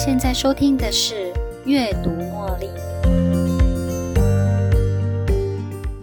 现在收听的是《阅读茉莉》。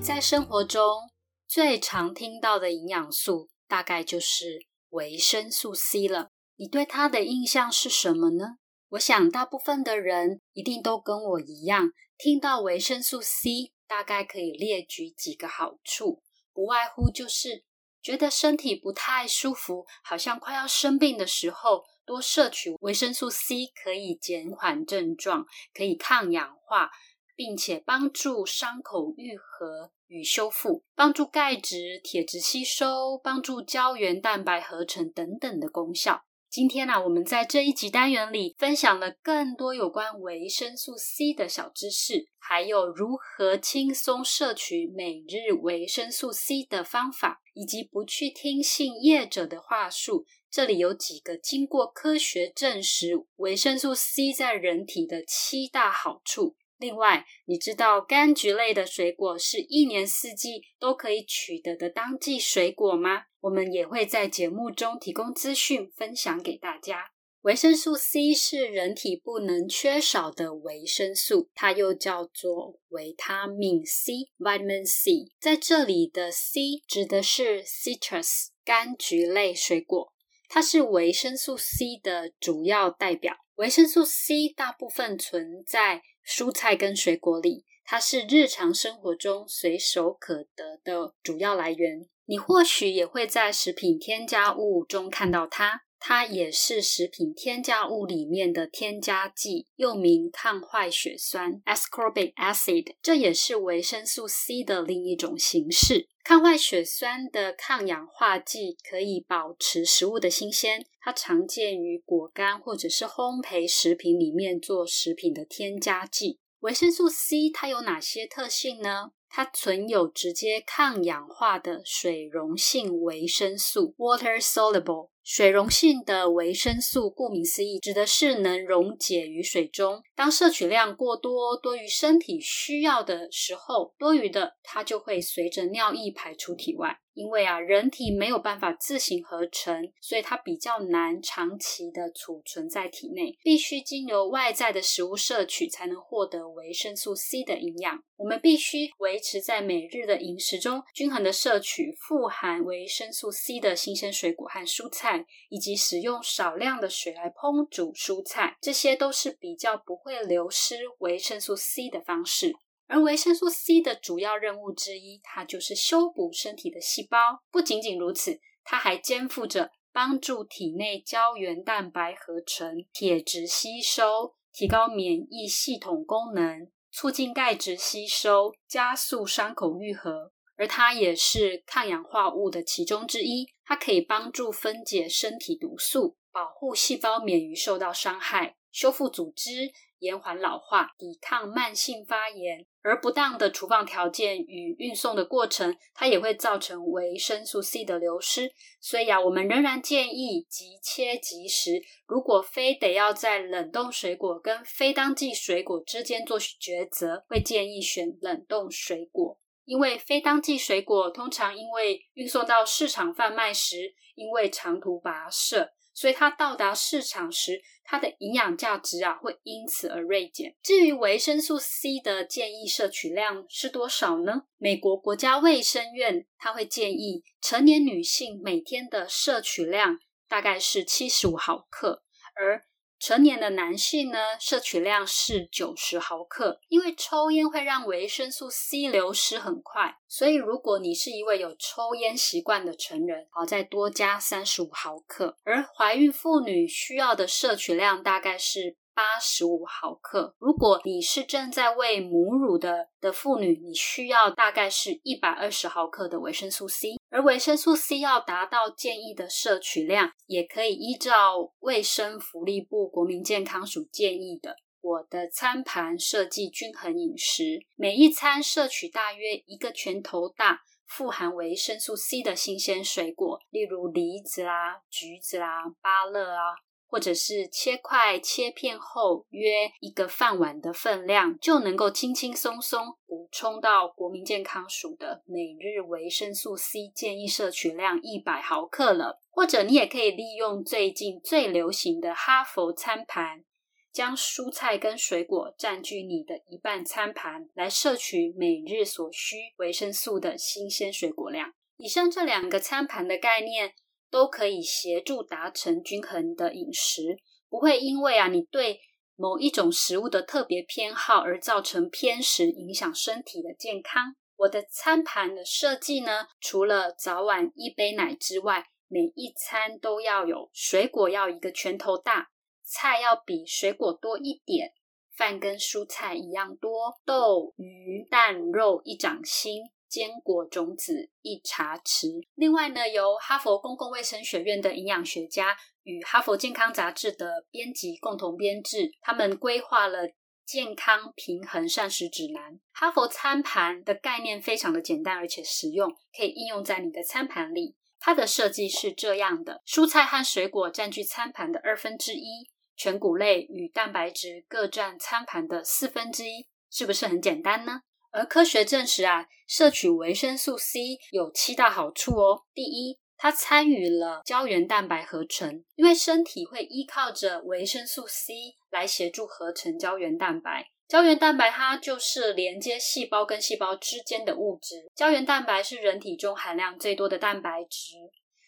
在生活中最常听到的营养素，大概就是维生素 C 了。你对它的印象是什么呢？我想大部分的人一定都跟我一样，听到维生素 C，大概可以列举几个好处，不外乎就是觉得身体不太舒服，好像快要生病的时候。多摄取维生素 C 可以减缓症状，可以抗氧化，并且帮助伤口愈合与修复，帮助钙质、铁质吸收，帮助胶原蛋白合成等等的功效。今天呢，我们在这一集单元里分享了更多有关维生素 C 的小知识，还有如何轻松摄取每日维生素 C 的方法，以及不去听信业者的话术。这里有几个经过科学证实维生素 C 在人体的七大好处。另外，你知道柑橘类的水果是一年四季都可以取得的当季水果吗？我们也会在节目中提供资讯分享给大家。维生素 C 是人体不能缺少的维生素，它又叫做维他命 C（Vitamin C）。在这里的 C 指的是 citrus（ 柑橘类水果）。它是维生素 C 的主要代表。维生素 C 大部分存在蔬菜跟水果里，它是日常生活中随手可得的主要来源。你或许也会在食品添加物中看到它，它也是食品添加物里面的添加剂，又名抗坏血酸 （ascorbic acid），这也是维生素 C 的另一种形式。抗坏血酸的抗氧化剂可以保持食物的新鲜，它常见于果干或者是烘焙食品里面做食品的添加剂。维生素 C 它有哪些特性呢？它存有直接抗氧化的水溶性维生素 （water soluble）。水溶性的维生素，顾名思义，指的是能溶解于水中。当摄取量过多，多于身体需要的时候，多余的它就会随着尿液排出体外。因为啊，人体没有办法自行合成，所以它比较难长期的储存在体内，必须经由外在的食物摄取才能获得维生素 C 的营养。我们必须维持在每日的饮食中均衡的摄取富含维生素 C 的新鲜水果和蔬菜，以及使用少量的水来烹煮蔬菜，这些都是比较不会流失维生素 C 的方式。而维生素 C 的主要任务之一，它就是修补身体的细胞。不仅仅如此，它还肩负着帮助体内胶原蛋白合成、铁质吸收、提高免疫系统功能、促进钙质吸收、加速伤口愈合。而它也是抗氧化物的其中之一，它可以帮助分解身体毒素，保护细胞免于受到伤害，修复组织。延缓老化，抵抗慢性发炎，而不当的储放条件与运送的过程，它也会造成维生素 C 的流失。所以啊，我们仍然建议即切即食。如果非得要在冷冻水果跟非当季水果之间做抉择，会建议选冷冻水果，因为非当季水果通常因为运送到市场贩卖时，因为长途跋涉。所以它到达市场时，它的营养价值啊会因此而锐减。至于维生素 C 的建议摄取量是多少呢？美国国家卫生院它会建议成年女性每天的摄取量大概是七十五毫克，而成年的男性呢，摄取量是九十毫克。因为抽烟会让维生素 C 流失很快，所以如果你是一位有抽烟习惯的成人，好再多加三十五毫克。而怀孕妇女需要的摄取量大概是。八十五毫克。如果你是正在喂母乳的的妇女，你需要大概是一百二十毫克的维生素 C。而维生素 C 要达到建议的摄取量，也可以依照卫生福利部国民健康署建议的我的餐盘设计均衡饮食，每一餐摄取大约一个拳头大富含维生素 C 的新鲜水果，例如梨子啦、橘子啦、芭乐啊。或者是切块切片后，约一个饭碗的分量，就能够轻轻松松补充到国民健康署的每日维生素 C 建议摄取量一百毫克了。或者你也可以利用最近最流行的哈佛餐盘，将蔬菜跟水果占据你的一半餐盘，来摄取每日所需维生素的新鲜水果量。以上这两个餐盘的概念，都可以协助达成均衡的饮食，不会因为啊你对某一种食物的特别偏好而造成偏食，影响身体的健康。我的餐盘的设计呢，除了早晚一杯奶之外，每一餐都要有水果，要一个拳头大，菜要比水果多一点，饭跟蔬菜一样多，豆、鱼、蛋、肉一掌心，坚果种子一茶匙。另外呢，由哈佛公共卫生学院的营养学家与哈佛健康杂志的编辑共同编制，他们规划了。健康平衡膳食指南，哈佛餐盘的概念非常的简单而且实用，可以应用在你的餐盘里。它的设计是这样的：蔬菜和水果占据餐盘的二分之一，全谷类与蛋白质各占餐盘的四分之一，是不是很简单呢？而科学证实啊，摄取维生素 C 有七大好处哦。第一，它参与了胶原蛋白合成，因为身体会依靠着维生素 C 来协助合成胶原蛋白。胶原蛋白它就是连接细胞跟细胞之间的物质。胶原蛋白是人体中含量最多的蛋白质，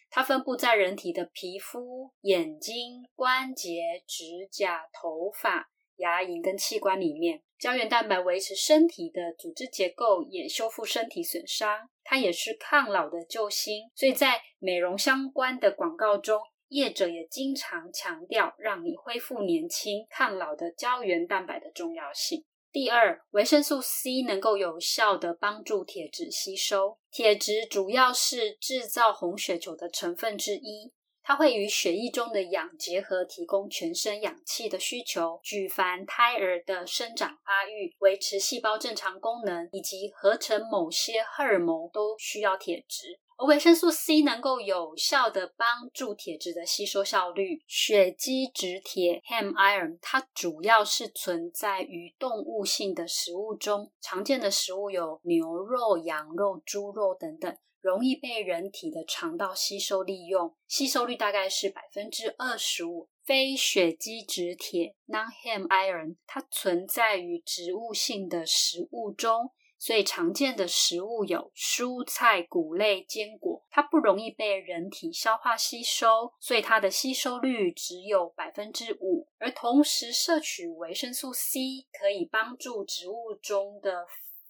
它分布在人体的皮肤、眼睛、关节、指甲、头发。牙龈跟器官里面，胶原蛋白维持身体的组织结构，也修复身体损伤。它也是抗老的救星，所以在美容相关的广告中，业者也经常强调让你恢复年轻、抗老的胶原蛋白的重要性。第二，维生素 C 能够有效的帮助铁质吸收。铁质主要是制造红血球的成分之一。它会与血液中的氧结合，提供全身氧气的需求。举凡胎儿的生长发育、维持细胞正常功能以及合成某些荷尔蒙，都需要铁质。而维生素 C 能够有效的帮助铁质的吸收效率。血基质铁 （Hem Iron） 它主要是存在于动物性的食物中，常见的食物有牛肉、羊肉、猪肉等等。容易被人体的肠道吸收利用，吸收率大概是百分之二十五。非血基质铁 （Non-Hem Iron） 它存在于植物性的食物中，所以常见的食物有蔬菜、谷类、坚果，它不容易被人体消化吸收，所以它的吸收率只有百分之五。而同时摄取维生素 C 可以帮助植物中的。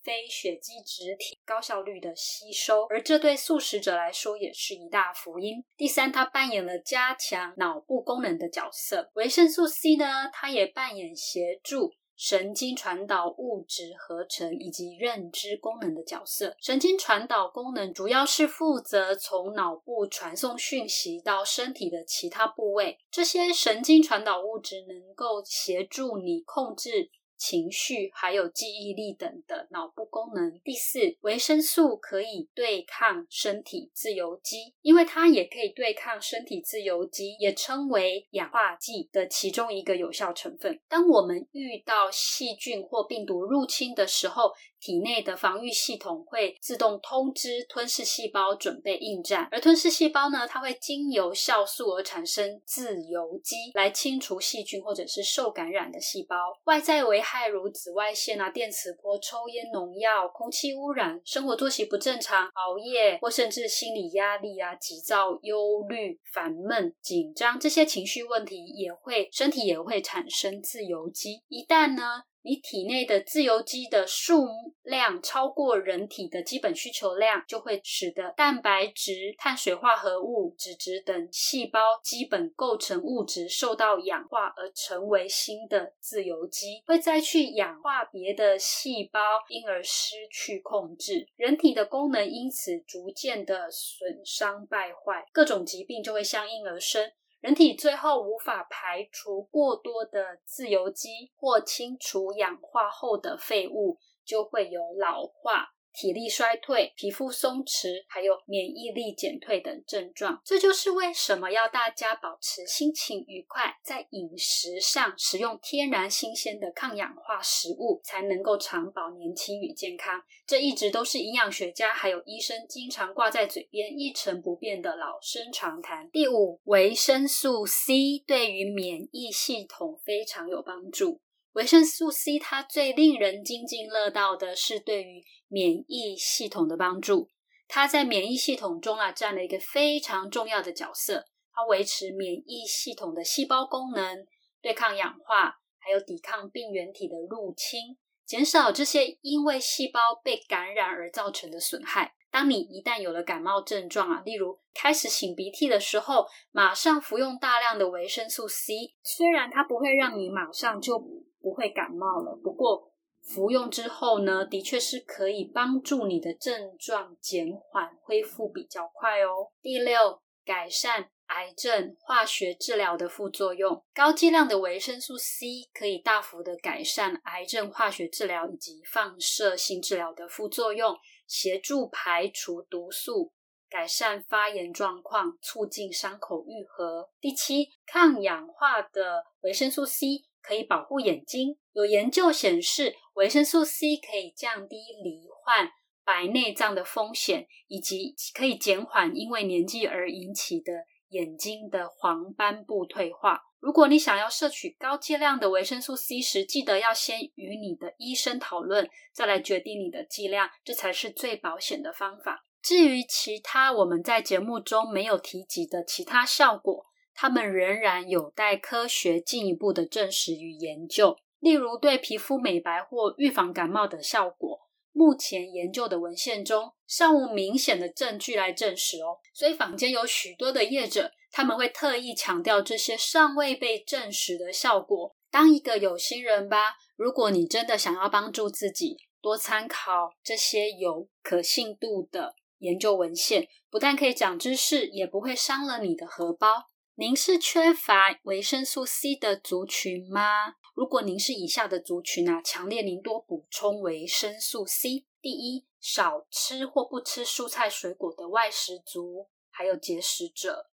非血基质体高效率的吸收，而这对素食者来说也是一大福音。第三，它扮演了加强脑部功能的角色。维生素 C 呢，它也扮演协助神经传导物质合成以及认知功能的角色。神经传导功能主要是负责从脑部传送讯息到身体的其他部位，这些神经传导物质能够协助你控制。情绪还有记忆力等的脑部功能。第四，维生素可以对抗身体自由基，因为它也可以对抗身体自由基，也称为氧化剂的其中一个有效成分。当我们遇到细菌或病毒入侵的时候，体内的防御系统会自动通知吞噬细胞准备应战，而吞噬细胞呢，它会经由酵素而产生自由基来清除细菌或者是受感染的细胞。外在危害如紫外线啊、电磁波、抽烟、农药、空气污染、生活作息不正常、熬夜或甚至心理压力啊、急躁、忧虑、烦闷、紧张这些情绪问题，也会身体也会产生自由基。一旦呢？你体内的自由基的数量超过人体的基本需求量，就会使得蛋白质、碳水化合物、脂质等细胞基本构成物质受到氧化而成为新的自由基，会再去氧化别的细胞，因而失去控制。人体的功能因此逐渐的损伤败坏，各种疾病就会相应而生。人体最后无法排除过多的自由基或清除氧化后的废物，就会有老化、体力衰退、皮肤松弛，还有免疫力减退等症状。这就是为什么要大家保持心情愉快，在饮食上食用天然新鲜的抗氧化食物，才能够长保年轻与健康。这一直都是营养学家还有医生经常挂在嘴边、一成不变的老生常谈。第五，维生素 C 对于免疫系统非常有帮助。维生素 C 它最令人津津乐道的是对于免疫系统的帮助。它在免疫系统中啊占了一个非常重要的角色。它维持免疫系统的细胞功能，对抗氧化，还有抵抗病原体的入侵，减少这些因为细胞被感染而造成的损害。当你一旦有了感冒症状啊，例如开始擤鼻涕的时候，马上服用大量的维生素 C，虽然它不会让你马上就不会感冒了，不过服用之后呢，的确是可以帮助你的症状减缓、恢复比较快哦。第六，改善。癌症化学治疗的副作用，高剂量的维生素 C 可以大幅的改善癌症化学治疗以及放射性治疗的副作用，协助排除毒素，改善发炎状况，促进伤口愈合。第七，抗氧化的维生素 C 可以保护眼睛，有研究显示，维生素 C 可以降低罹患白内障的风险，以及可以减缓因为年纪而引起的。眼睛的黄斑部退化。如果你想要摄取高剂量的维生素 C 时，记得要先与你的医生讨论，再来决定你的剂量，这才是最保险的方法。至于其他我们在节目中没有提及的其他效果，它们仍然有待科学进一步的证实与研究。例如，对皮肤美白或预防感冒的效果。目前研究的文献中尚无明显的证据来证实哦，所以坊间有许多的业者，他们会特意强调这些尚未被证实的效果。当一个有心人吧，如果你真的想要帮助自己，多参考这些有可信度的研究文献，不但可以长知识，也不会伤了你的荷包。您是缺乏维生素 C 的族群吗？如果您是以下的族群啊，强烈您多补充维生素 C。第一，少吃或不吃蔬菜水果的外食族，还有节食者。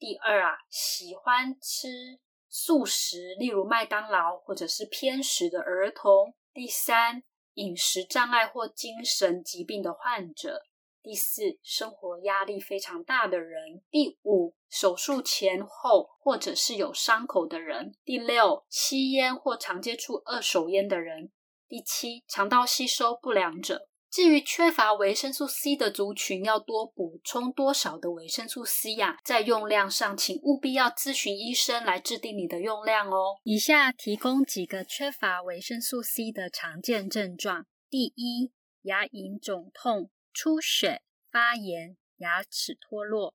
第二啊，喜欢吃素食，例如麦当劳或者是偏食的儿童。第三，饮食障碍或精神疾病的患者。第四，生活压力非常大的人；第五，手术前后或者是有伤口的人；第六，吸烟或常接触二手烟的人；第七，肠道吸收不良者。至于缺乏维生素 C 的族群，要多补充多少的维生素 C 呀？在用量上，请务必要咨询医生来制定你的用量哦。以下提供几个缺乏维生素 C 的常见症状：第一，牙龈肿痛。出血、发炎、牙齿脱落。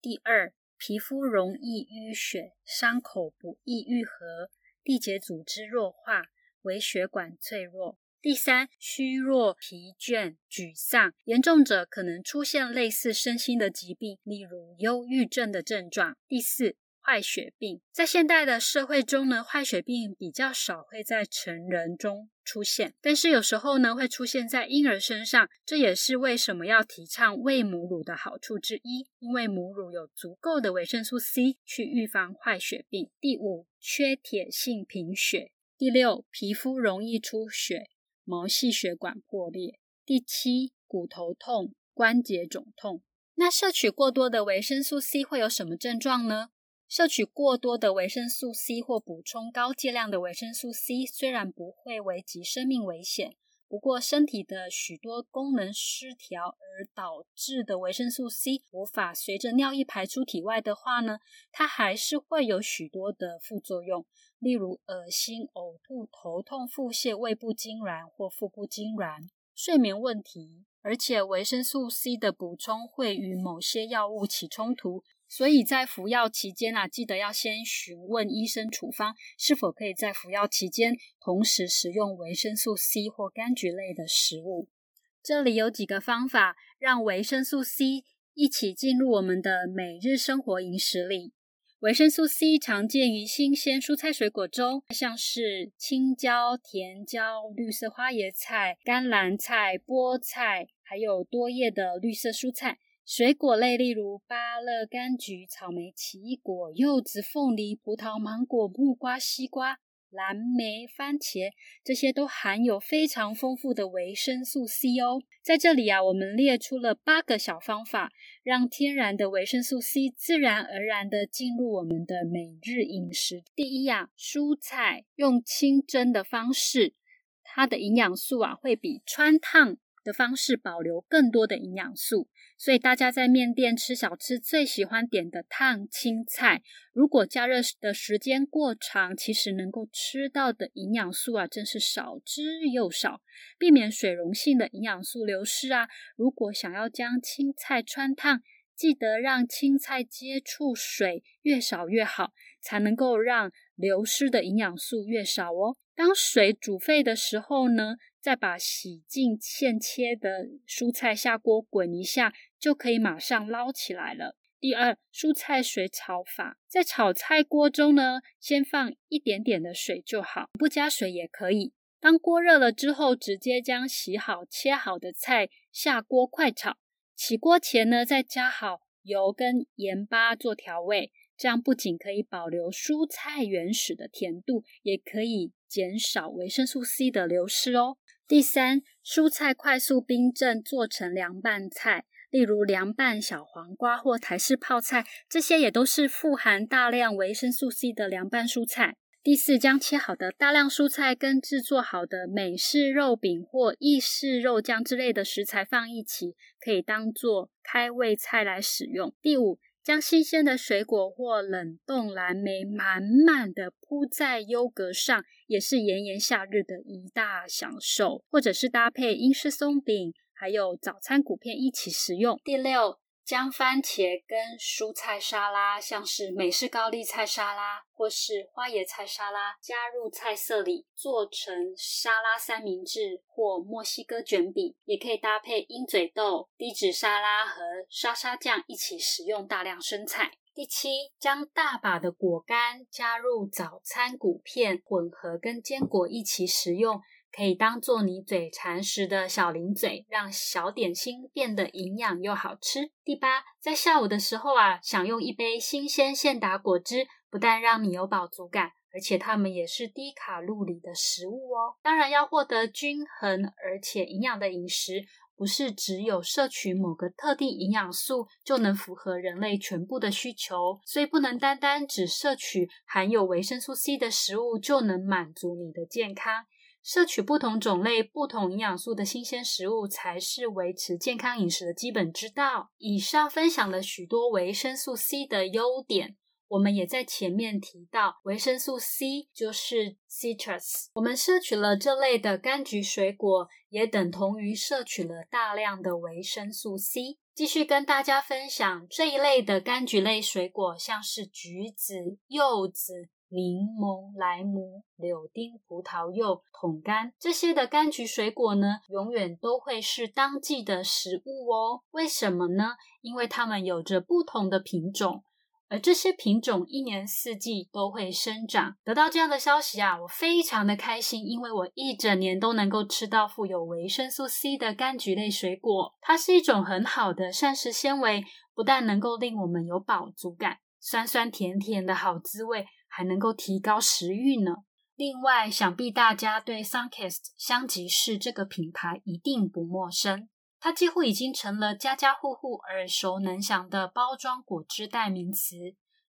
第二，皮肤容易淤血，伤口不易愈合，缔结组织弱化，微血管脆弱。第三，虚弱、疲倦、沮丧，严重者可能出现类似身心的疾病，例如忧郁症的症状。第四。坏血病在现代的社会中呢，坏血病比较少会在成人中出现，但是有时候呢会出现在婴儿身上，这也是为什么要提倡喂母乳的好处之一，因为母乳有足够的维生素 C 去预防坏血病。第五，缺铁性贫血。第六，皮肤容易出血，毛细血管破裂。第七，骨头痛、关节肿痛。那摄取过多的维生素 C 会有什么症状呢？摄取过多的维生素 C 或补充高剂量的维生素 C，虽然不会危及生命危险，不过身体的许多功能失调而导致的维生素 C 无法随着尿液排出体外的话呢，它还是会有许多的副作用，例如恶心、呕吐、头痛、腹泻、胃部痉挛或腹部痉挛、睡眠问题，而且维生素 C 的补充会与某些药物起冲突。所以在服药期间啊，记得要先询问医生处方是否可以在服药期间同时食用维生素 C 或柑橘类的食物。这里有几个方法让维生素 C 一起进入我们的每日生活饮食里。维生素 C 常见于新鲜蔬菜水果中，像是青椒、甜椒、绿色花椰菜、甘蓝菜、菠菜，还有多叶的绿色蔬菜。水果类，例如芭乐、柑橘、草莓、奇异果、柚子、凤梨、葡萄、芒果、木瓜、西瓜。蓝莓、番茄这些都含有非常丰富的维生素 C 哦。在这里啊，我们列出了八个小方法，让天然的维生素 C 自然而然的进入我们的每日饮食。第一呀，蔬菜用清蒸的方式，它的营养素啊会比穿烫的方式保留更多的营养素。所以大家在面店吃小吃最喜欢点的烫青菜，如果加热的时间过长，其实能够吃到的营养素啊，真是少之又少。避免水溶性的营养素流失啊，如果想要将青菜穿烫，记得让青菜接触水越少越好，才能够让流失的营养素越少哦。当水煮沸的时候呢？再把洗净现切的蔬菜下锅滚一下，就可以马上捞起来了。第二，蔬菜水炒法，在炒菜锅中呢，先放一点点的水就好，不加水也可以。当锅热了之后，直接将洗好切好的菜下锅快炒。起锅前呢，再加好油跟盐巴做调味，这样不仅可以保留蔬菜原始的甜度，也可以减少维生素 C 的流失哦。第三，蔬菜快速冰镇做成凉拌菜，例如凉拌小黄瓜或台式泡菜，这些也都是富含大量维生素 C 的凉拌蔬菜。第四，将切好的大量蔬菜跟制作好的美式肉饼或意式肉酱之类的食材放一起，可以当做开胃菜来使用。第五。将新鲜的水果或冷冻蓝莓满满的铺在优格上，也是炎炎夏日的一大享受。或者是搭配英式松饼，还有早餐谷片一起食用。第六。将番茄跟蔬菜沙拉，像是美式高丽菜沙拉或是花椰菜沙拉，加入菜色里，做成沙拉三明治或墨西哥卷饼，也可以搭配鹰嘴豆、低脂沙拉和沙沙酱一起食用。大量生菜。第七，将大把的果干加入早餐谷片，混合跟坚果一起食用。可以当做你嘴馋时的小零嘴，让小点心变得营养又好吃。第八，在下午的时候啊，享用一杯新鲜现打果汁，不但让你有饱足感，而且它们也是低卡路里的食物哦。当然，要获得均衡而且营养的饮食，不是只有摄取某个特定营养素就能符合人类全部的需求，所以不能单单只摄取含有维生素 C 的食物就能满足你的健康。摄取不同种类、不同营养素的新鲜食物，才是维持健康饮食的基本之道。以上分享了许多维生素 C 的优点，我们也在前面提到，维生素 C 就是 citrus。我们摄取了这类的柑橘水果，也等同于摄取了大量的维生素 C。继续跟大家分享这一类的柑橘类水果，像是橘子、柚子。柠檬、莱姆、柳丁、葡萄柚、桶柑这些的柑橘水果呢，永远都会是当季的食物哦。为什么呢？因为它们有着不同的品种，而这些品种一年四季都会生长。得到这样的消息啊，我非常的开心，因为我一整年都能够吃到富有维生素 C 的柑橘类水果。它是一种很好的膳食纤维，不但能够令我们有饱足感，酸酸甜甜的好滋味。还能够提高食欲呢。另外，想必大家对 Sunkist 香吉士这个品牌一定不陌生，它几乎已经成了家家户户耳熟能详的包装果汁代名词。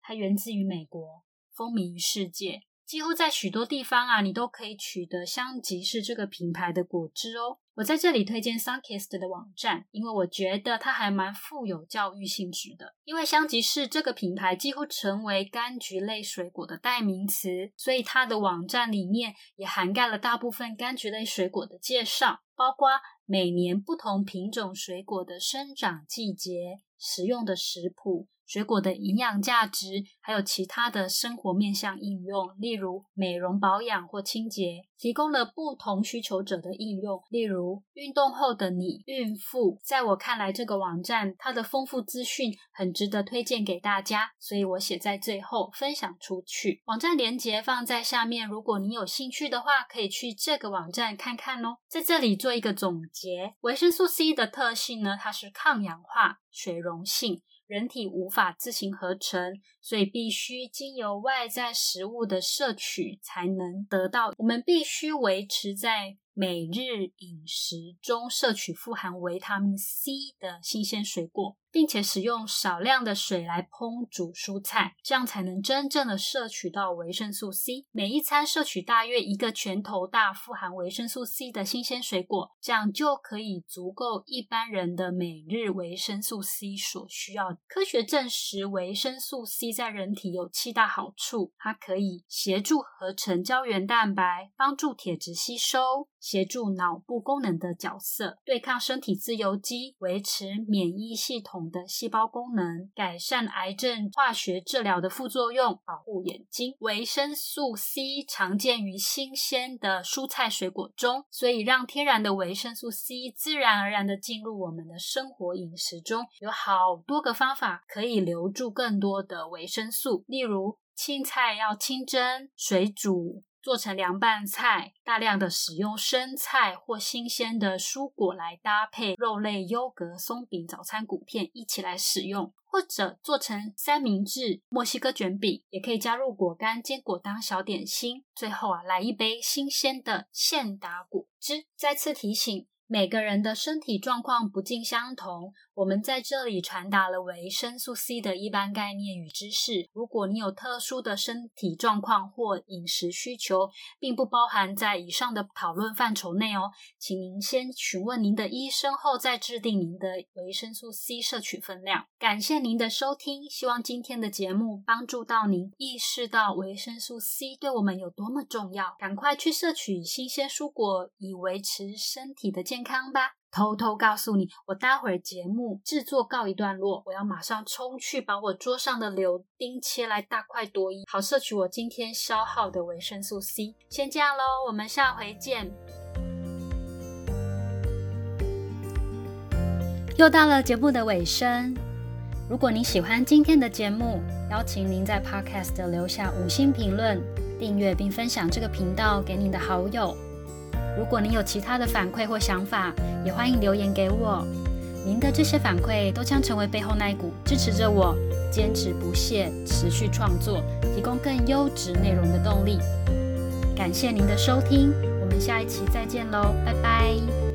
它源自于美国，风靡于世界。几乎在许多地方啊，你都可以取得香吉士这个品牌的果汁哦。我在这里推荐 Sunkist 的网站，因为我觉得它还蛮富有教育性质的。因为香吉士这个品牌几乎成为柑橘类水果的代名词，所以它的网站里面也涵盖了大部分柑橘类水果的介绍，包括每年不同品种水果的生长季节、食用的食谱。水果的营养价值，还有其他的生活面向应用，例如美容保养或清洁，提供了不同需求者的应用，例如运动后的你、孕妇。在我看来，这个网站它的丰富资讯很值得推荐给大家，所以我写在最后分享出去。网站链接放在下面，如果你有兴趣的话，可以去这个网站看看哦。在这里做一个总结，维生素 C 的特性呢，它是抗氧化、水溶性。人体无法自行合成，所以必须经由外在食物的摄取才能得到。我们必须维持在。每日饮食中摄取富含维他命 C 的新鲜水果，并且使用少量的水来烹煮蔬菜，这样才能真正的摄取到维生素 C。每一餐摄取大约一个拳头大富含维生素 C 的新鲜水果，这样就可以足够一般人的每日维生素 C 所需要。科学证实，维生素 C 在人体有七大好处：它可以协助合成胶原蛋白，帮助铁质吸收。协助脑部功能的角色，对抗身体自由基，维持免疫系统的细胞功能，改善癌症化学治疗的副作用，保护眼睛。维生素 C 常见于新鲜的蔬菜水果中，所以让天然的维生素 C 自然而然的进入我们的生活饮食中，有好多个方法可以留住更多的维生素，例如青菜要清蒸、水煮。做成凉拌菜，大量的使用生菜或新鲜的蔬果来搭配肉类、优格、松饼、早餐谷片一起来使用，或者做成三明治、墨西哥卷饼，也可以加入果干、坚果当小点心。最后啊，来一杯新鲜的现打果汁。再次提醒。每个人的身体状况不尽相同，我们在这里传达了维生素 C 的一般概念与知识。如果你有特殊的身体状况或饮食需求，并不包含在以上的讨论范畴内哦，请您先询问您的医生后再制定您的维生素 C 摄取分量。感谢您的收听，希望今天的节目帮助到您，意识到维生素 C 对我们有多么重要。赶快去摄取新鲜蔬果，以维持身体的健。健康吧！偷偷告诉你，我待会儿节目制作告一段落，我要马上冲去把我桌上的柳丁切来大块多一，好摄取我今天消耗的维生素 C。先这样喽，我们下回见。又到了节目的尾声，如果您喜欢今天的节目，邀请您在 Podcast 留下五星评论、订阅并分享这个频道给您的好友。如果您有其他的反馈或想法，也欢迎留言给我。您的这些反馈都将成为背后那一股支持着我坚持不懈、持续创作、提供更优质内容的动力。感谢您的收听，我们下一期再见喽，拜拜。